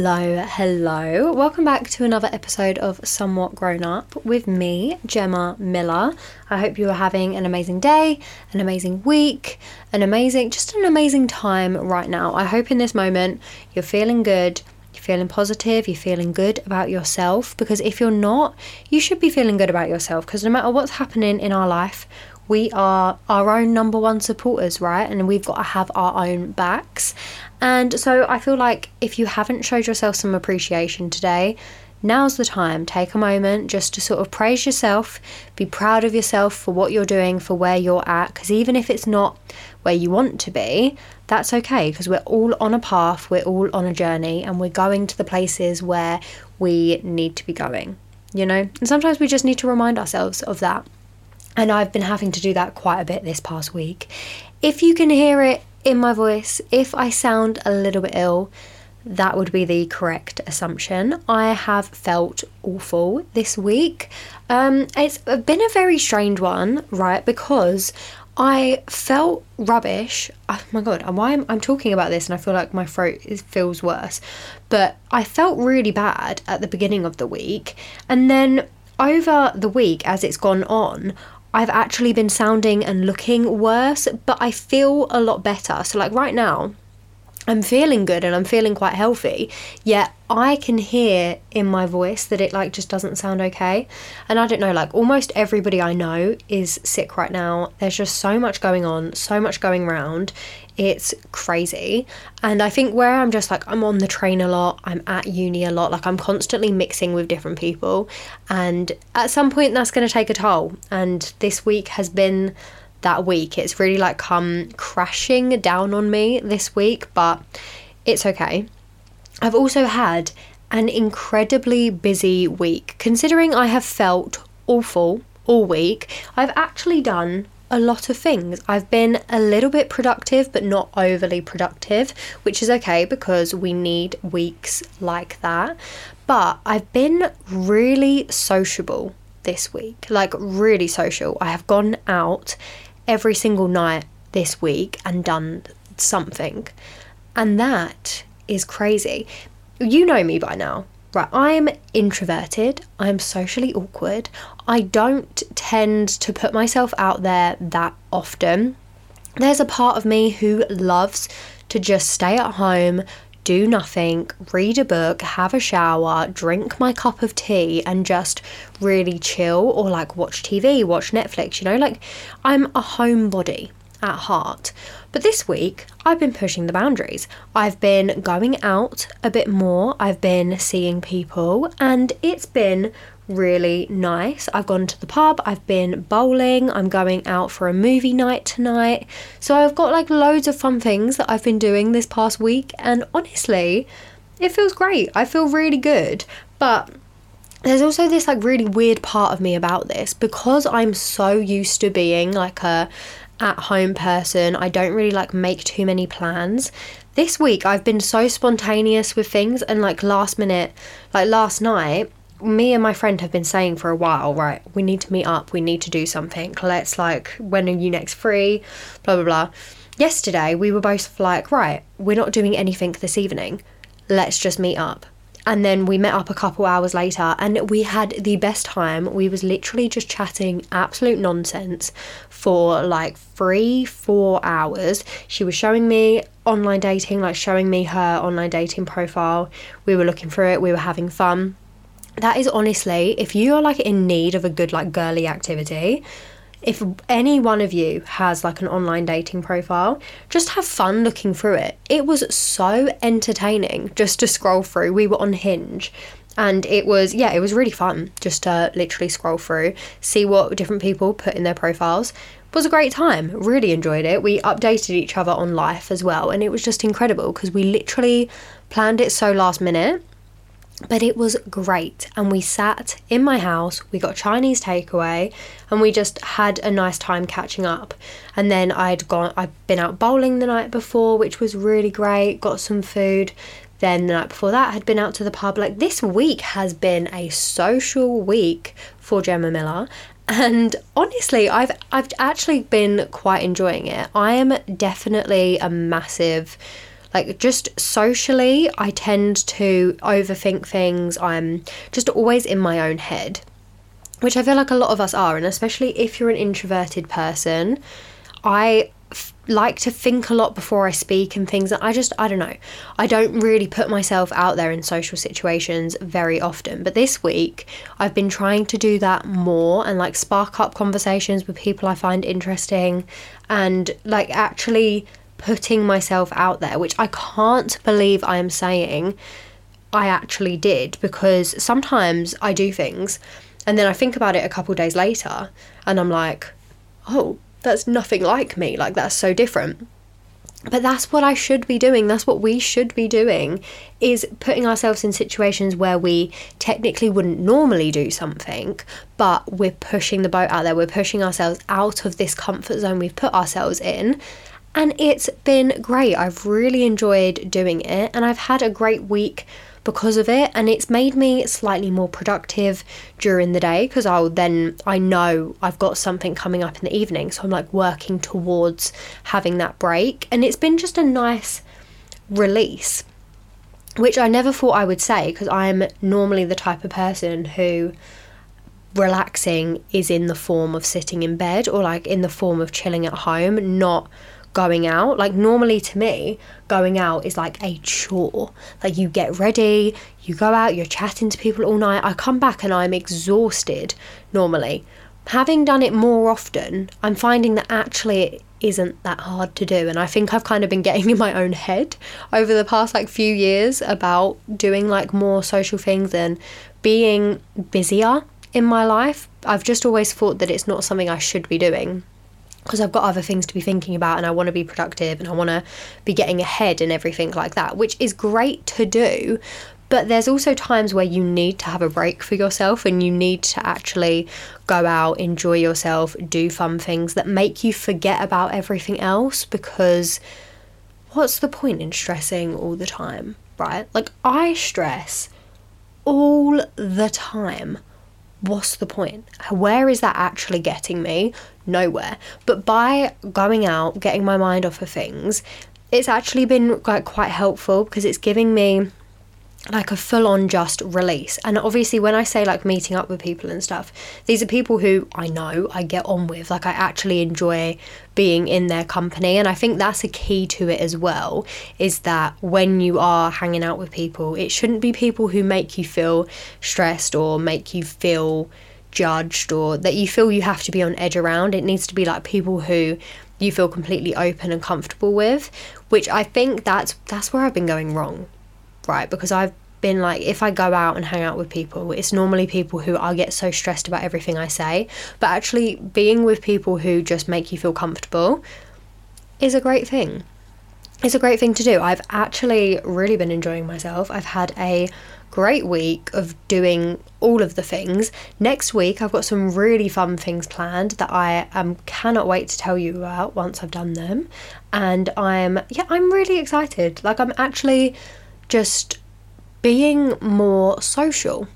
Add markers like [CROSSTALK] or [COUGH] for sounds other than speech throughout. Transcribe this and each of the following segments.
Hello, hello. Welcome back to another episode of Somewhat Grown Up with me, Gemma Miller. I hope you are having an amazing day, an amazing week, an amazing, just an amazing time right now. I hope in this moment you're feeling good, you're feeling positive, you're feeling good about yourself because if you're not, you should be feeling good about yourself because no matter what's happening in our life, we are our own number one supporters, right? And we've got to have our own backs. And so I feel like if you haven't showed yourself some appreciation today, now's the time. Take a moment just to sort of praise yourself, be proud of yourself for what you're doing, for where you're at. Because even if it's not where you want to be, that's okay because we're all on a path, we're all on a journey, and we're going to the places where we need to be going, you know? And sometimes we just need to remind ourselves of that. And I've been having to do that quite a bit this past week. If you can hear it in my voice, if I sound a little bit ill, that would be the correct assumption. I have felt awful this week. Um, it's been a very strange one, right? Because I felt rubbish. Oh my god, and why I'm, I'm talking about this and I feel like my throat is, feels worse. But I felt really bad at the beginning of the week, and then over the week as it's gone on, I've actually been sounding and looking worse, but I feel a lot better. So, like right now, I'm feeling good and I'm feeling quite healthy, yet I can hear in my voice that it like just doesn't sound okay. And I don't know, like almost everybody I know is sick right now. There's just so much going on, so much going around. It's crazy. And I think where I'm just like, I'm on the train a lot, I'm at uni a lot, like I'm constantly mixing with different people. And at some point, that's going to take a toll. And this week has been that week. It's really like come crashing down on me this week, but it's okay. I've also had an incredibly busy week. Considering I have felt awful all week, I've actually done a lot of things. I've been a little bit productive, but not overly productive, which is okay because we need weeks like that. But I've been really sociable this week, like really social. I have gone out every single night this week and done something. And that is crazy. You know me by now. Right, I'm introverted, I'm socially awkward, I don't tend to put myself out there that often. There's a part of me who loves to just stay at home, do nothing, read a book, have a shower, drink my cup of tea, and just really chill or like watch TV, watch Netflix. You know, like I'm a homebody at heart. But this week, I've been pushing the boundaries. I've been going out a bit more, I've been seeing people, and it's been really nice. I've gone to the pub, I've been bowling, I'm going out for a movie night tonight. So I've got like loads of fun things that I've been doing this past week, and honestly, it feels great. I feel really good. But there's also this like really weird part of me about this because I'm so used to being like a at home person. I don't really like make too many plans. This week I've been so spontaneous with things and like last minute, like last night, me and my friend have been saying for a while, right, we need to meet up, we need to do something. Let's like, when are you next free? Blah blah blah. Yesterday we were both like, right, we're not doing anything this evening. Let's just meet up. and then we met up a couple hours later and we had the best time we was literally just chatting absolute nonsense for like three four hours she was showing me online dating like showing me her online dating profile we were looking through it we were having fun that is honestly if you are like in need of a good like girly activity if any one of you has like an online dating profile, just have fun looking through it. It was so entertaining just to scroll through. We were on Hinge and it was yeah, it was really fun just to literally scroll through, see what different people put in their profiles. It was a great time. Really enjoyed it. We updated each other on life as well and it was just incredible because we literally planned it so last minute but it was great and we sat in my house we got chinese takeaway and we just had a nice time catching up. And then i'd gone i'd been out bowling the night before which was really great got some food. Then the night before that had been out to the pub. Like this week has been a social week for gemma miller. And honestly i've i've actually been quite enjoying it. I am definitely a massive like just socially, I tend to overthink things. I'm just always in my own head, which I feel like a lot of us are, and especially if you're an introverted person, I f- like to think a lot before I speak and things. I just, I don't know, I don't really put myself out there in social situations very often. But this week, I've been trying to do that more and like spark up conversations with people I find interesting and like actually putting myself out there, which I can't believe I am saying I actually did because sometimes I do things and then I think about it a couple days later and I'm like, oh, that's nothing like me. Like, that's so different. But that's what I should be doing. That's what we should be doing is putting ourselves in situations where we technically wouldn't normally do something, but we're pushing the boat out there. We're pushing ourselves out of this comfort zone we've put ourselves in and it's been great. I've really enjoyed doing it and I've had a great week because of it and it's made me slightly more productive during the day because I'll then I know I've got something coming up in the evening so I'm like working towards having that break and it's been just a nice release which I never thought I would say because I'm normally the type of person who relaxing is in the form of sitting in bed or like in the form of chilling at home not going out. Like, normally to me, going out is like a chore. Like, you get ready, you go out, you're chatting to people all night. I come back and I'm exhausted normally. Having done it more often, I'm finding that actually it isn't that hard to do. And I think I've kind of been [LAUGHS] getting in my own head over the past like few years about doing like more social things and being busier in my life. I've just always thought that it's not something I should be doing because I've got other things to be thinking about and I want to be productive and I want to be getting ahead and everything like that, which is great to do. But there's also times where you need to have a break for yourself and you need to actually go out, enjoy yourself, do fun things that make you forget about everything else because what's the point in stressing all the time, right? Like, I stress all the time what's the point? Where is that actually getting me? Nowhere. But by going out, getting my mind off of things, it's actually been like quite helpful because it's giving me like a full on just release. And obviously, when I say like meeting up with people and stuff, these are people who I know I get on with. Like, I actually enjoy being in their company. And I think that's a key to it as well is that when you are hanging out with people, it shouldn't be people who make you feel stressed or make you feel judged or that you feel you have to be on edge around. It needs to be like people who you feel completely open and comfortable with, which I think that's that's where I've been going wrong right? Because I've been like, if I go out and hang out with people, it's normally people who I get so stressed about everything I say. But actually, being with people who just make you feel comfortable is a great thing. It's a great thing to do. I've actually really been enjoying myself. I've had a great week of doing all of the things. Next week, I've got some really fun things planned that I um, cannot wait to tell you about once I've done them. And I'm, yeah, I'm really excited. Like, I'm actually just being more social.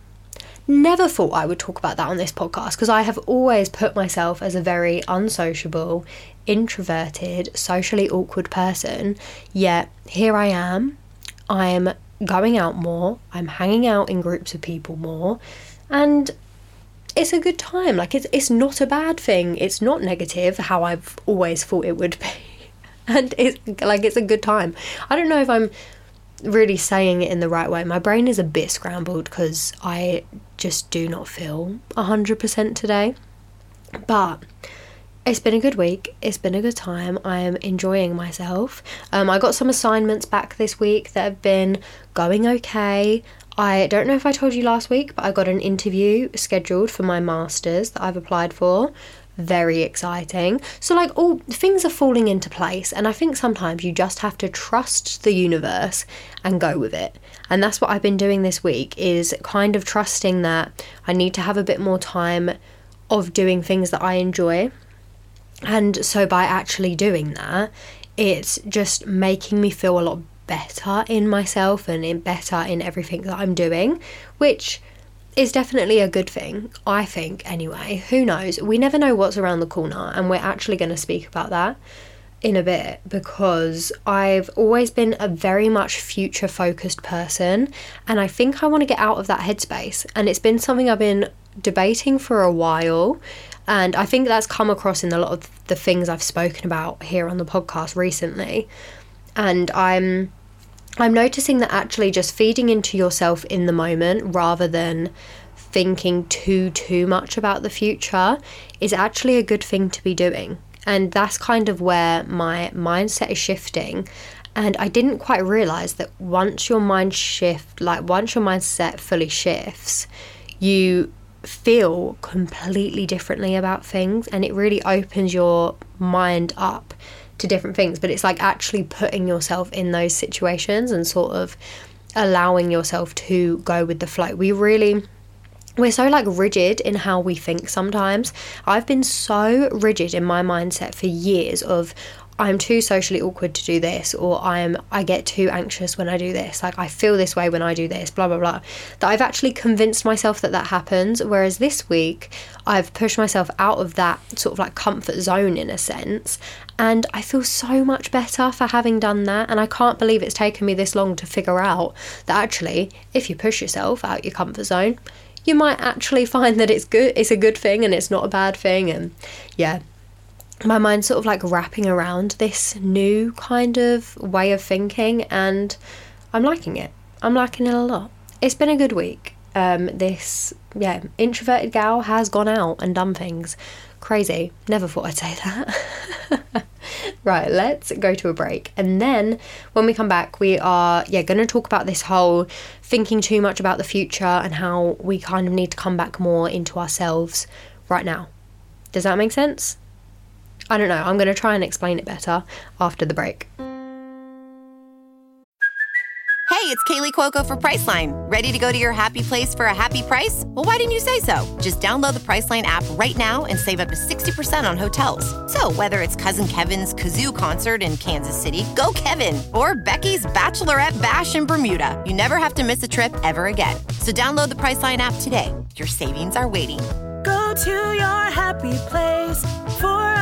Never thought I would talk about that on this podcast because I have always put myself as a very unsociable, introverted, socially awkward person. Yet here I am. I'm going out more, I'm hanging out in groups of people more, and it's a good time. Like it's it's not a bad thing. It's not negative how I've always thought it would be. [LAUGHS] And it's like it's a good time. I don't know if I'm really saying it in the right way. My brain is a bit scrambled because I just do not feel 100% today. But it's been a good week. It's been a good time. I am enjoying myself. Um, I got some assignments back this week that have been going okay. I don't know if I told you last week, but I got an interview scheduled for my master's that I've applied for. Very exciting. So, like, all things are falling into place, and I think sometimes you just have to trust the universe and go with it. And that's what I've been doing this week is kind of trusting that I need to have a bit more time of doing things that I enjoy. And so, by actually doing that, it's just making me feel a lot better in myself and in better in everything that I'm doing, which is definitely a good thing, I think, anyway. Who knows? We never know what's around the corner, and we're actually going to speak about that in a bit because I've always been a very much future focused person, and I think I want to get out of that headspace. And it's been something I've been debating for a while. And I think that's come across in a lot of the things I've spoken about here on the podcast recently. And I'm I'm noticing that actually just feeding into yourself in the moment rather than thinking too too much about the future is actually a good thing to be doing. And that's kind of where my mindset is shifting. And I didn't quite realize that once your mind shift, like once your mindset fully shifts, you feel completely differently about things and it really opens your mind up to different things, but it's like actually putting yourself in those situations and sort of allowing yourself to go with the flow. We really we're so like rigid in how we think sometimes. I've been so rigid in my mindset for years of I'm too socially awkward to do this or I'm I get too anxious when I do this. Like I feel this way when I do this blah blah blah. That I've actually convinced myself that that happens whereas this week I've pushed myself out of that sort of like comfort zone in a sense. And I feel so much better for having done that and I can't believe it's taken me this long to figure out that actually if you push yourself out your comfort zone you might actually [LAUGHS] find that it's good it's a good thing and it's not a bad thing and yeah my mind's sort of like wrapping around this new kind of way of thinking and I'm liking it. I'm liking it a lot. It's been a good week. Um, this, yeah, introverted gal has gone out and done things. Crazy. Never thought I'd say that. [LAUGHS] right, let's go to a break. And then when we come back, we are, yeah, going to talk about this whole thinking too much about the future and how we kind of need to come back more into ourselves right now. Does that make sense? I don't know, I'm going to try and explain it better after the break. Hey, it's Kaley Cuoco for Priceline. Ready to go to your happy place for a happy price? Well, why didn't you say so? Just download the Priceline app right now and save up to 60% on hotels. So, whether it's Cousin Kevin's Kazoo concert in Kansas City, go Kevin, or Becky's Bachelorette Bash in Bermuda, you never have to miss a trip ever again. So, download the Priceline app today. Your savings are waiting Go to your happy place for a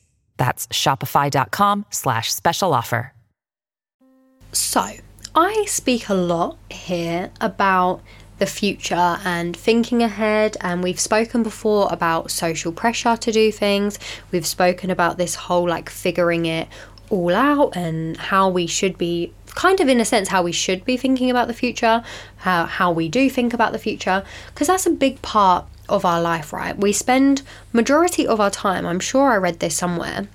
That's shopify.com slash special offer. So, I speak a lot here about the future and thinking ahead, and we've spoken before about social pressure to do things. We've spoken about this whole like figuring it all out and how we should be kind of in a sense how we should be thinking about the future, how how we do think about the future, because that's a big part of our life, right? We spend majority of our time, I'm sure I read this somewhere.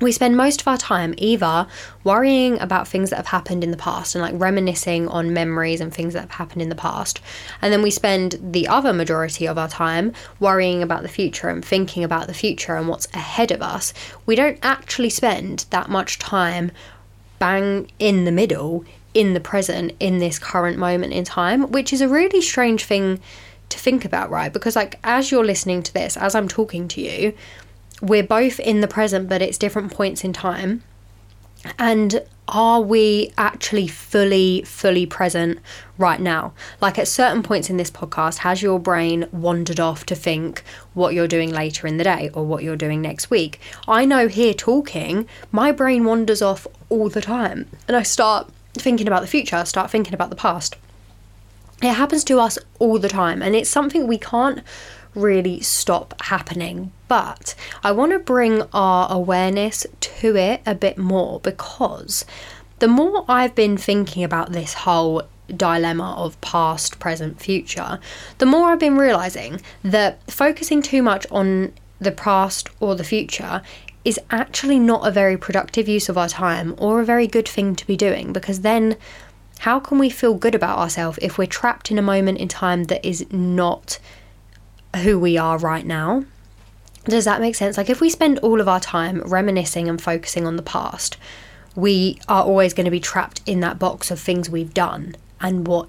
We spend most of our time either worrying about things that have happened in the past and like reminiscing on memories and things that have happened in the past. And then we spend the other majority of our time worrying about the future and thinking about the future and what's ahead of us. We don't actually spend that much time bang in the middle in the present in this current moment in time, which is a really strange thing to think about, right? Because, like, as you're listening to this, as I'm talking to you, we're both in the present, but it's different points in time. And are we actually fully, fully present right now? Like at certain points in this podcast, has your brain wandered off to think what you're doing later in the day or what you're doing next week? I know here talking, my brain wanders off all the time and I start thinking about the future, I start thinking about the past. It happens to us all the time and it's something we can't really stop happening. But I want to bring our awareness to it a bit more because the more I've been thinking about this whole dilemma of past, present, future, the more I've been realizing that focusing too much on the past or the future is actually not a very productive use of our time or a very good thing to be doing because then how can we feel good about ourselves if we're trapped in a moment in time that is not who we are right now? Does that make sense? Like, if we spend all of our time reminiscing and focusing on the past, we are always going to be trapped in that box of things we've done and what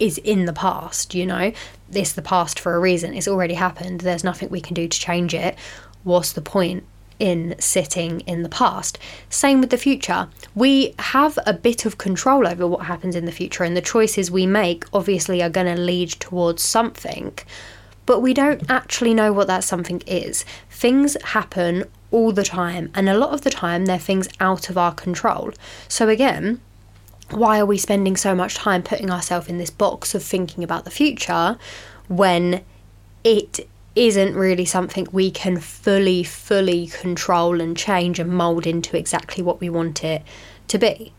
is in the past, you know? It's the past for a reason. It's already happened. There's nothing we can do to change it. What's the point in sitting in the past? Same with the future. We have a bit of control over what happens in the future, and the choices we make obviously are going to lead towards something but we don't actually know what that something is. Things happen all the time, and a lot of the time they're things out of our control. So, again, why are we spending so much time putting ourselves in this box of thinking about the future when it isn't really something we can fully, fully control and change and mould into exactly what we want it to be?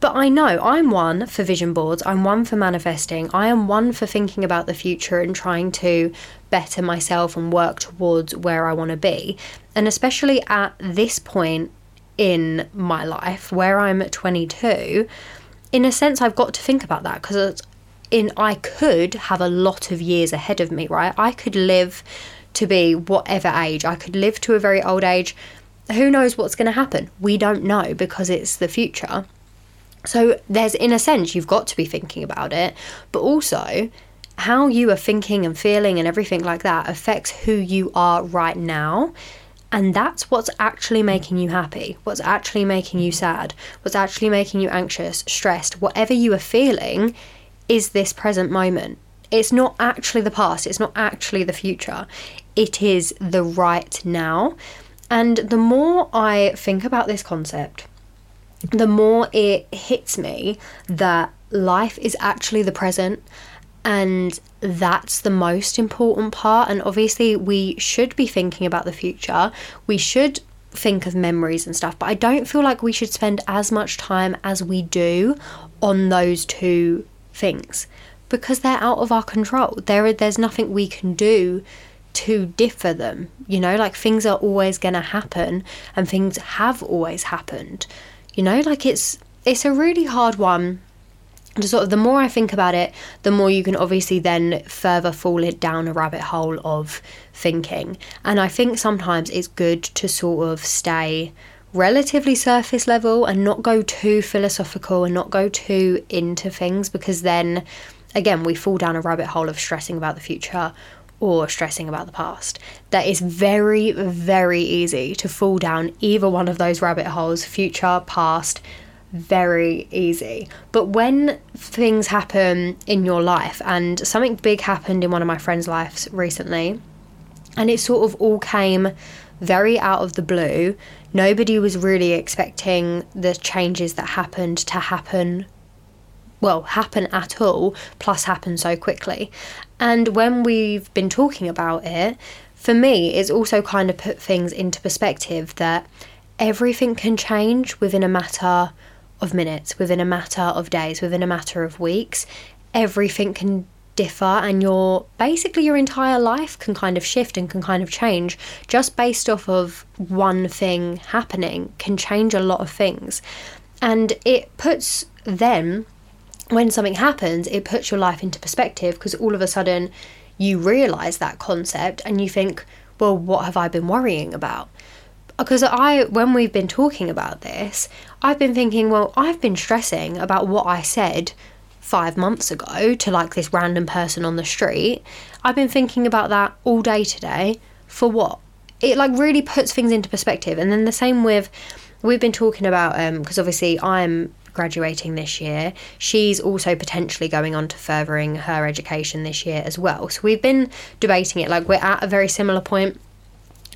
But I know I'm one for vision boards, I'm one for manifesting, I am one for thinking about the future and trying to better myself and work towards where I want to be. And especially at this point in my life where I'm at 22, in a sense, I've got to think about that because in I could have a lot of years ahead of me, right? I could live to be whatever age. I could live to a very old age. Who knows what's going to happen? We don't know because it's the future. So there's, in a sense, you've got to be thinking about it, but also how you are thinking and feeling and everything like that affects who you are right now. And that's what's actually making you happy, what's actually making you sad, what's actually making you anxious, stressed, whatever you are feeling is this present moment. It's not actually the past, it's not actually the future, it is the right now. And the more I think about this concept, the more it hits me that life is actually the present and that's the most important part. And obviously, we should be thinking about the future. We should think of memories and stuff, but I don't feel like we should spend as much time as we do on those two things because they're out of our control. There, there's nothing we can do to differ them. You know, like things are always going to happen and things have always happened. You know, like it's it's a really hard one to sort of the more I think about it, the more you can obviously then further fall it down a rabbit hole of thinking. And I think sometimes it's good to sort of stay relatively surface level and not go too philosophical and not go too into things because then again we fall down a rabbit hole of stressing about the future or stressing about the past. That is very, very easy to fall down either one of those rabbit holes, future, past, very easy. But when things happen in your life, and something big happened in one of my friends' lives recently, and it sort of all came very out of the blue. Nobody was really expecting the changes that happened to happen well, happen at all, plus happen so quickly. And when we've been talking about it, for me, it's also kind of put things into perspective that everything can change within a matter of minutes, within a matter of days, within a matter of weeks. Everything can differ, and your basically your entire life can kind of shift and can kind of change just based off of one thing happening, can change a lot of things. And it puts them when something happens, it puts your life into perspective because all of a sudden you realize that concept and you think, well, what have I been worrying about? because I, when we've been talking about this, I've been thinking, well, I've been stressing about what I said five months ago to like this random person on the street. I've been thinking about that all day today. For what? It like really puts things into perspective. And then the same with, we've been talking about, um, because obviously I'm graduating this year. She's also potentially going on to furthering her education this year as well. So we've been debating it like we're at a very similar point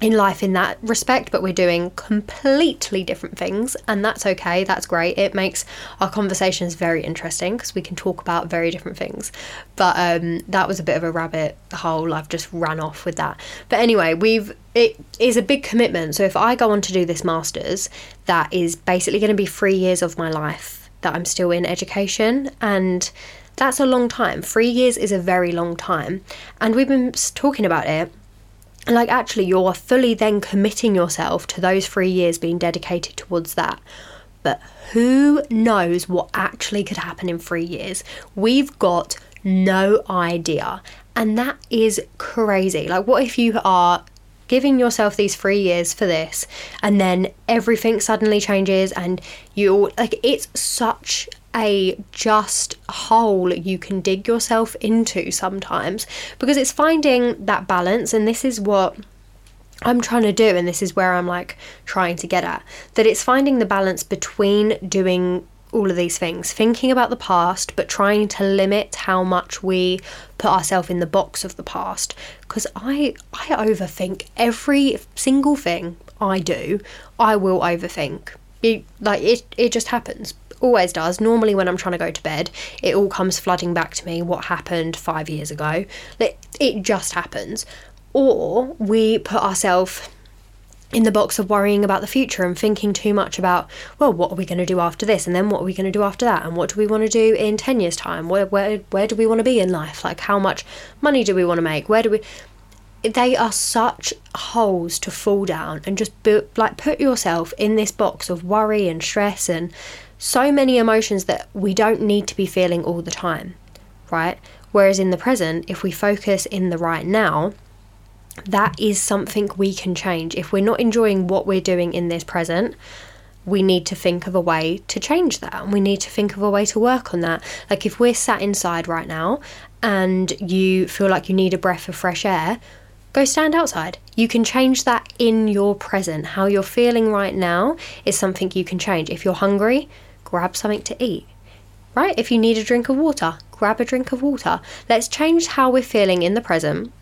in life in that respect, but we're doing completely different things, and that's okay. That's great. It makes our conversations very interesting because we can talk about very different things. But um, that was a bit of a rabbit hole. I've just ran off with that. But anyway, we've it is a big commitment. So if I go on to do this masters, that is basically going to be three years of my life that I'm still in education, and that's a long time. Three years is a very long time, and we've been talking about it like actually you're fully then committing yourself to those three years being dedicated towards that. But who knows what actually could happen in three years? We've got no idea. And that is crazy. Like what if you are giving yourself these three years for this and then everything suddenly changes and you like it's such a just hole you can dig yourself into sometimes because it's finding that balance and this is what I'm trying to do and this is where I'm like trying to get at that it's finding the balance between doing all of these things thinking about the past but trying to limit how much we put ourselves in the box of the past. Because I I overthink every single thing I do I will overthink. It, like it it just happens always does. Normally, when I'm trying to go to bed, it all comes flooding back to me what happened five years ago. It, it just happens. Or we put ourselves in the box of worrying about the future and thinking too much about, well, what are we going to do after this? And then what are we going to do after that? And what do we want to do in 10 years' time? Where, where, where do we want to be in life? Like, how much money do we want to make? Where do we. They are such holes to fall down and just like put yourself in this box of worry and stress and so many emotions that we don't need to be feeling all the time, right? Whereas in the present, if we focus in the right now, that is something we can change. If we're not enjoying what we're doing in this present, we need to think of a way to change that. And we need to think of a way to work on that. Like if we're sat inside right now and you feel like you need a breath of fresh air, go stand outside. You can change that in your present. How you're feeling right now is something you can change. If you're hungry, grab something to eat. Right? If you need a drink of water, grab a drink of water. Let's change how we're feeling in the present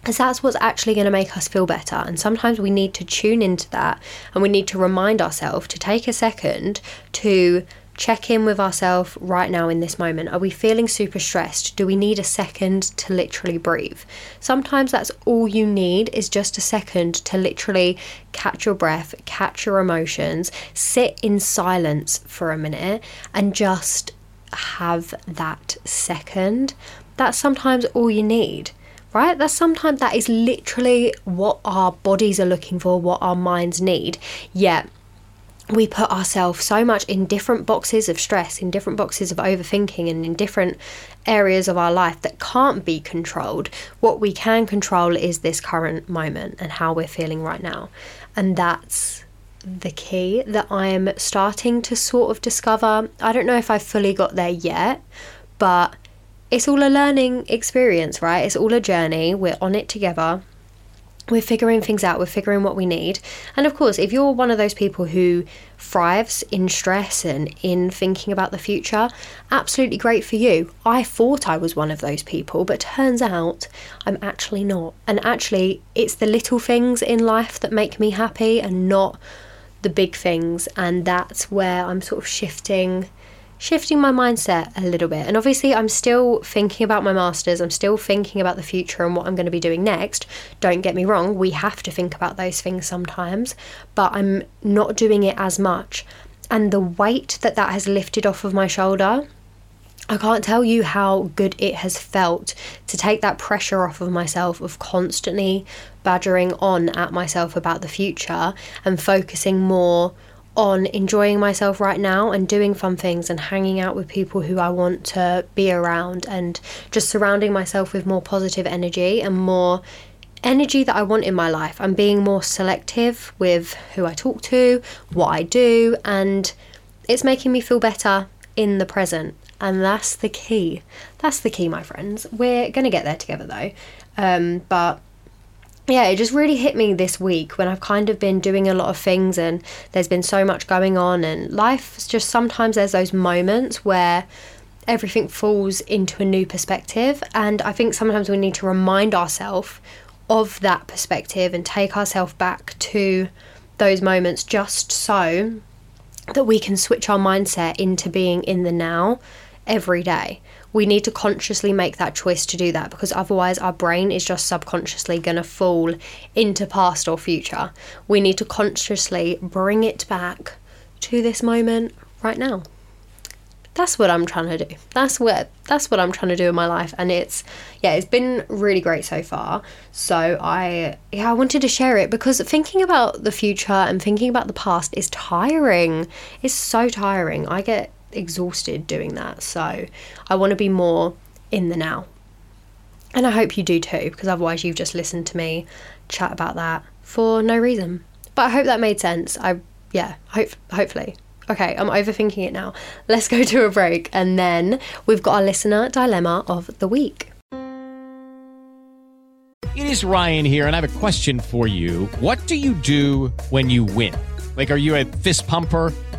because that's what's actually going to make us feel better. And sometimes we need to tune into that and we need to remind ourselves to take a second to check in with ourselves right now in this moment. Are we feeling super stressed? Do we need a second to literally breathe? Sometimes that's all you need is just a second to literally catch your breath, catch your emotions, sit in silence for a minute and just have that second. That's sometimes all you need. Right? That's sometimes that is literally what our bodies are looking for, what our minds need. Yet we put ourselves so much in different boxes of stress, in different boxes of overthinking, and in different areas of our life that can't be controlled. What we can control is this current moment and how we're feeling right now. And that's the key that I'm starting to sort of discover. I don't know if I've fully got there yet, but it's all a learning experience, right? It's all a journey. We're on it together we're figuring things out, we're figuring what we need. And of course, if you're one of those people who thrives in stress and in thinking about the future, absolutely great for you. I thought I was one of those people, but turns out I'm actually not. And actually, it's the little things in life that make me happy and not the big things. And that's where I'm sort of shifting shifting my mindset a little bit. And obviously, I'm still thinking about my masters, I'm still thinking about the future and what I'm going to be doing next. Don't get me wrong, we have to think about those things sometimes, but I'm not doing it as much. And the weight that that has lifted off of my shoulder, I can't tell you how good it has felt to take that pressure off of myself of constantly badgering on at myself about the future and focusing more on enjoying myself right now and doing fun things and hanging out with people who I want to be around and just surrounding myself with more positive energy and more energy that I want in my life. I'm being more selective with who I talk to, what I do, and it's making me feel better in the present. And that's the key. That's the key, my friends. We're going to get there together though. Um, but yeah, it just really hit me this week when I've kind of been doing a lot of things and there's been so much going on, and life just sometimes there's those moments where everything falls into a new perspective. And I think sometimes we need to remind ourselves of that perspective and take ourselves back to those moments just so that we can switch our mindset into being in the now every day. We need to consciously make that choice to do that because otherwise our brain is just subconsciously going to fall into past or future. We need to consciously bring it back to this moment right now that's what I'm trying to do. That's what that's what I'm trying to do in my life and it's yeah, it's been really great so far. So I yeah, I wanted to share it because thinking about the future and thinking about the past is tiring. It's so tiring. I get exhausted doing that. So I want to be more in the now. And I hope you do too because otherwise you've just listened to me chat about that for no reason. But I hope that made sense. I yeah, hope hopefully. Okay, I'm overthinking it now. Let's go [LAUGHS] to a break and then we've got our listener dilemma of the week. It is Ryan here, and I have a question for you. What do you do when you win? Like, are you a fist pumper?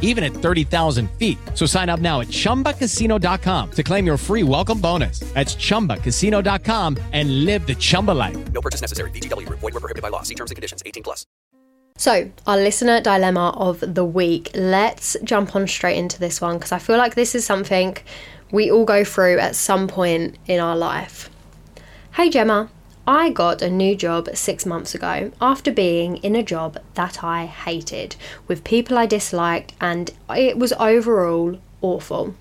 even at 30,000 feet. So sign up now at ChumbaCasino.com to claim your free welcome bonus. That's ChumbaCasino.com and live the Chumba life. No purchase necessary. VGW. Void were prohibited by law. See terms and conditions. 18 plus. So, our listener dilemma of the week. Let's jump on straight into this one because I feel like this is something we all go through at some point in our life. Hey Gemma, I got a new job six months ago after being in a job that I hated, with people I disliked, and it was overall awful.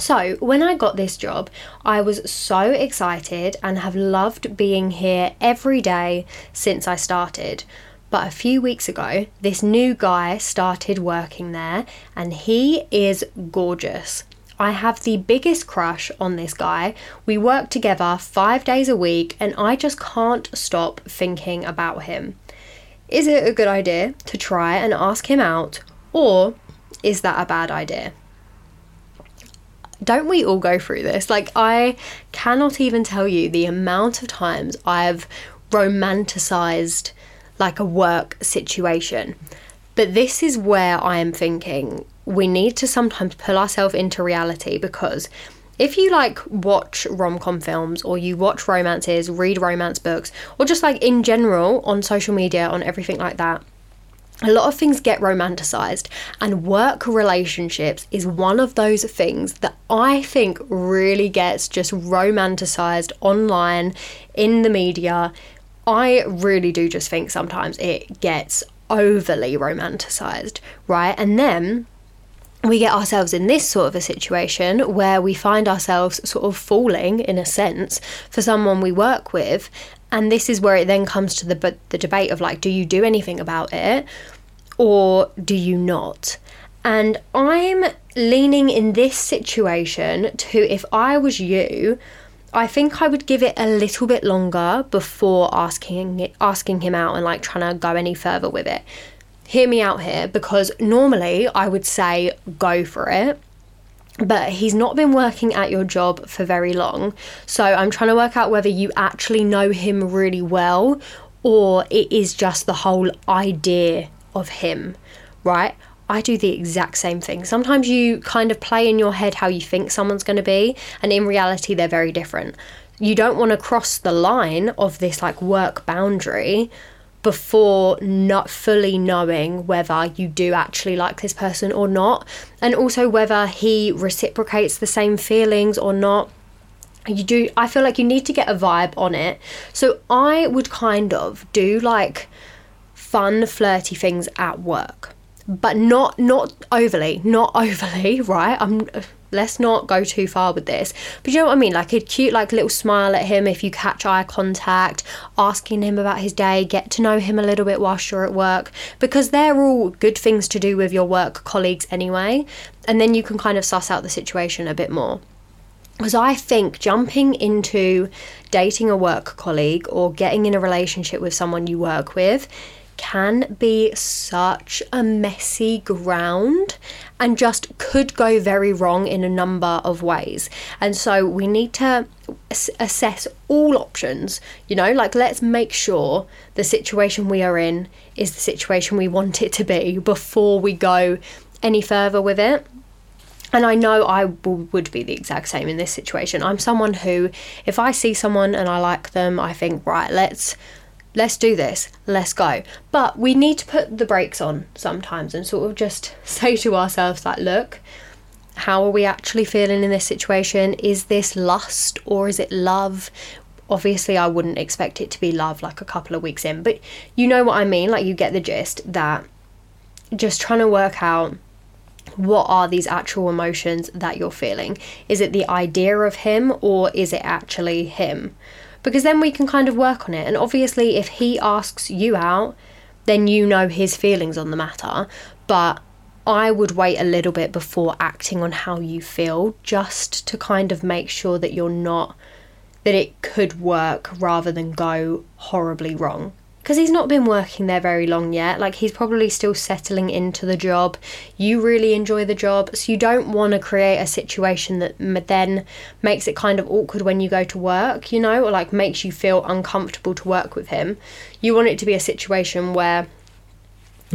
So, when I got this job, I was so excited and have loved being here every day since I started. But a few weeks ago, this new guy started working there and he is gorgeous. I have the biggest crush on this guy. We work together five days a week and I just can't stop thinking about him. Is it a good idea to try and ask him out or is that a bad idea? Don't we all go through this? Like, I cannot even tell you the amount of times I've romanticized like a work situation. But this is where I am thinking we need to sometimes pull ourselves into reality because if you like watch rom-com films or you watch romances, read romance books, or just like in general on social media, on everything like that, a lot of things get romanticized, and work relationships is one of those things that I think really gets just romanticized online in the media I really do just think sometimes it gets overly romanticized, right? And then we get ourselves in this sort of a situation where we find ourselves sort of falling, in a sense, for someone we work with. And this is where it then comes to the, the debate of like, do you do anything about it or do you not? And I'm leaning in this situation to if I was you, I think I would give it a little bit longer before asking asking him out and like trying to go any further with it. Hear me out here because normally I would say go for it. But he's not been working at your job for very long. So I'm trying to work out whether you actually know him really well or it is just the whole idea of him, right? I do the exact same thing. Sometimes you kind of play in your head how you think someone's going to be, and in reality, they're very different. You don't want to cross the line of this like work boundary, before not fully knowing whether you do actually like this person or not, and also whether he reciprocates the same feelings or not. You do, I feel like you need to get a vibe on it. So I would kind of do like fun, flirty things at work, but not not overly, not [LAUGHS] overly, right? I'm let's not go too far with this. But you know what I mean? Like a cute, like little smile at him if you catch eye contact, asking him about his day, get to know him a little bit whilst you're at work, because they're all good things to do with your work colleagues anyway. And then you can kind of suss out the situation a bit more. Because I think jumping into dating a work colleague or getting in a relationship with someone you work with can be such a messy ground and just could go very wrong in a number of ways. And so we need to assess all options, you know, like let's make sure the situation we are in is the situation we want it to be before we go any further with it. And I know I w- would be the exact same in this situation. I'm someone who, if I see someone and I like them, I think, right, let's let's do this, let's go. But we need to put the brakes on sometimes and sort of just [LAUGHS] say to ourselves, like, look, how are we actually feeling in this situation? Is this lust or is it love? Obviously, I wouldn't expect it to be love like a couple of weeks in, but you know what I mean? Like, you get the gist that just trying to work out what are these actual emotions that you're feeling? Is it the idea of him or is it actually him? Because then we can kind of work on it. And obviously, if he asks you out, then you know his feelings on the matter. But I would wait a little bit before acting on how you feel just to kind of make sure that you're not, that it could work rather than go horribly wrong because he's not been working there very long yet. Like, he's probably still settling into the job. You really enjoy the job, so you don't want to create a situation that then makes it kind of awkward when you go to work, you know, or like makes you feel uncomfortable to work with him. You want it to be a situation where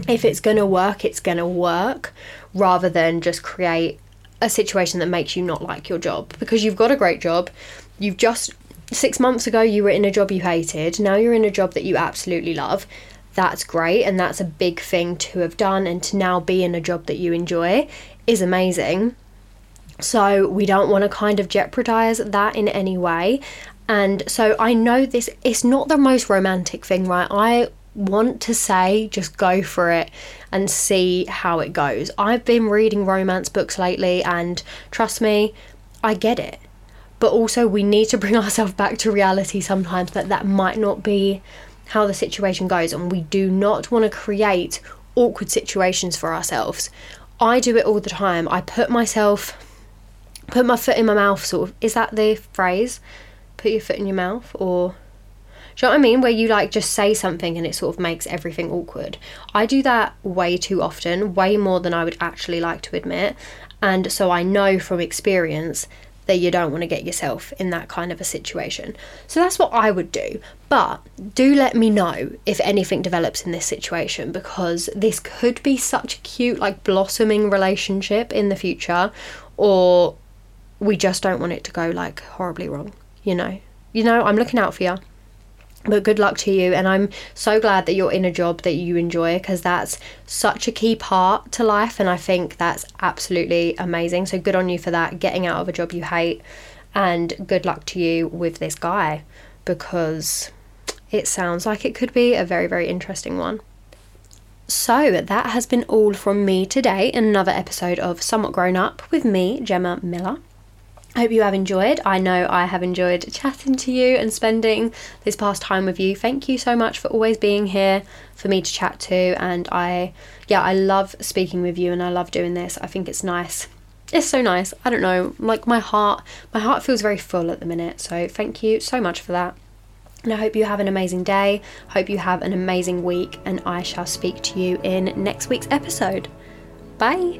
if it's going to work, it's going to work rather than just create a situation that makes you not like your job because you've got a great job. You've just six months ago you were in a job you hated, now you're in a job that you absolutely love. That's great, and that's a big thing to have done, and to now be in a job that you enjoy is amazing. So, we don't want to kind of jeopardize that in any way. And so, I know this, it's not the most romantic thing, right? I want to say just go for it and see how it goes. I've been reading romance books lately, and trust me, I get it but also we need to bring [LAUGHS] ourselves back to reality sometimes that that might not be how the situation goes and we do not want to create awkward situations for ourselves i do it all the time i put myself put my foot in my mouth sort of is that the phrase put your foot in your mouth or do you know what I mean? Where you like just say something and it sort of makes everything awkward. I do that way too often, way more than I would actually like to admit. And so I know from experience that you don't want to get yourself in that kind of a situation. So that's what I would do. But do let me know if anything develops in this situation because this could be such a cute, like blossoming relationship in the future, or we just don't want it to go like horribly wrong, you know? You know, I'm looking out for you but good luck to you and i'm so glad that you're in a job that you enjoy because that's such a key part to life and i think that's absolutely amazing. So good on you for that getting out of a job you hate and good luck to you with this guy because it sounds like it could be a very very interesting one. So that has been all from me today. Another episode of somewhat grown up with me gemma miller I hope you have enjoyed. I know I have enjoyed chatting to you and spending this past time with you. Thank you so much for always being here for me to chat to. And I, yeah, I love speaking with you and I love doing this. I think it's nice. It's so nice. I don't know, like my heart, my heart feels very full at the minute. So thank you so much for that. And I hope you have an amazing day. Hope you have an amazing week. And I shall speak to you in next week's episode. Bye.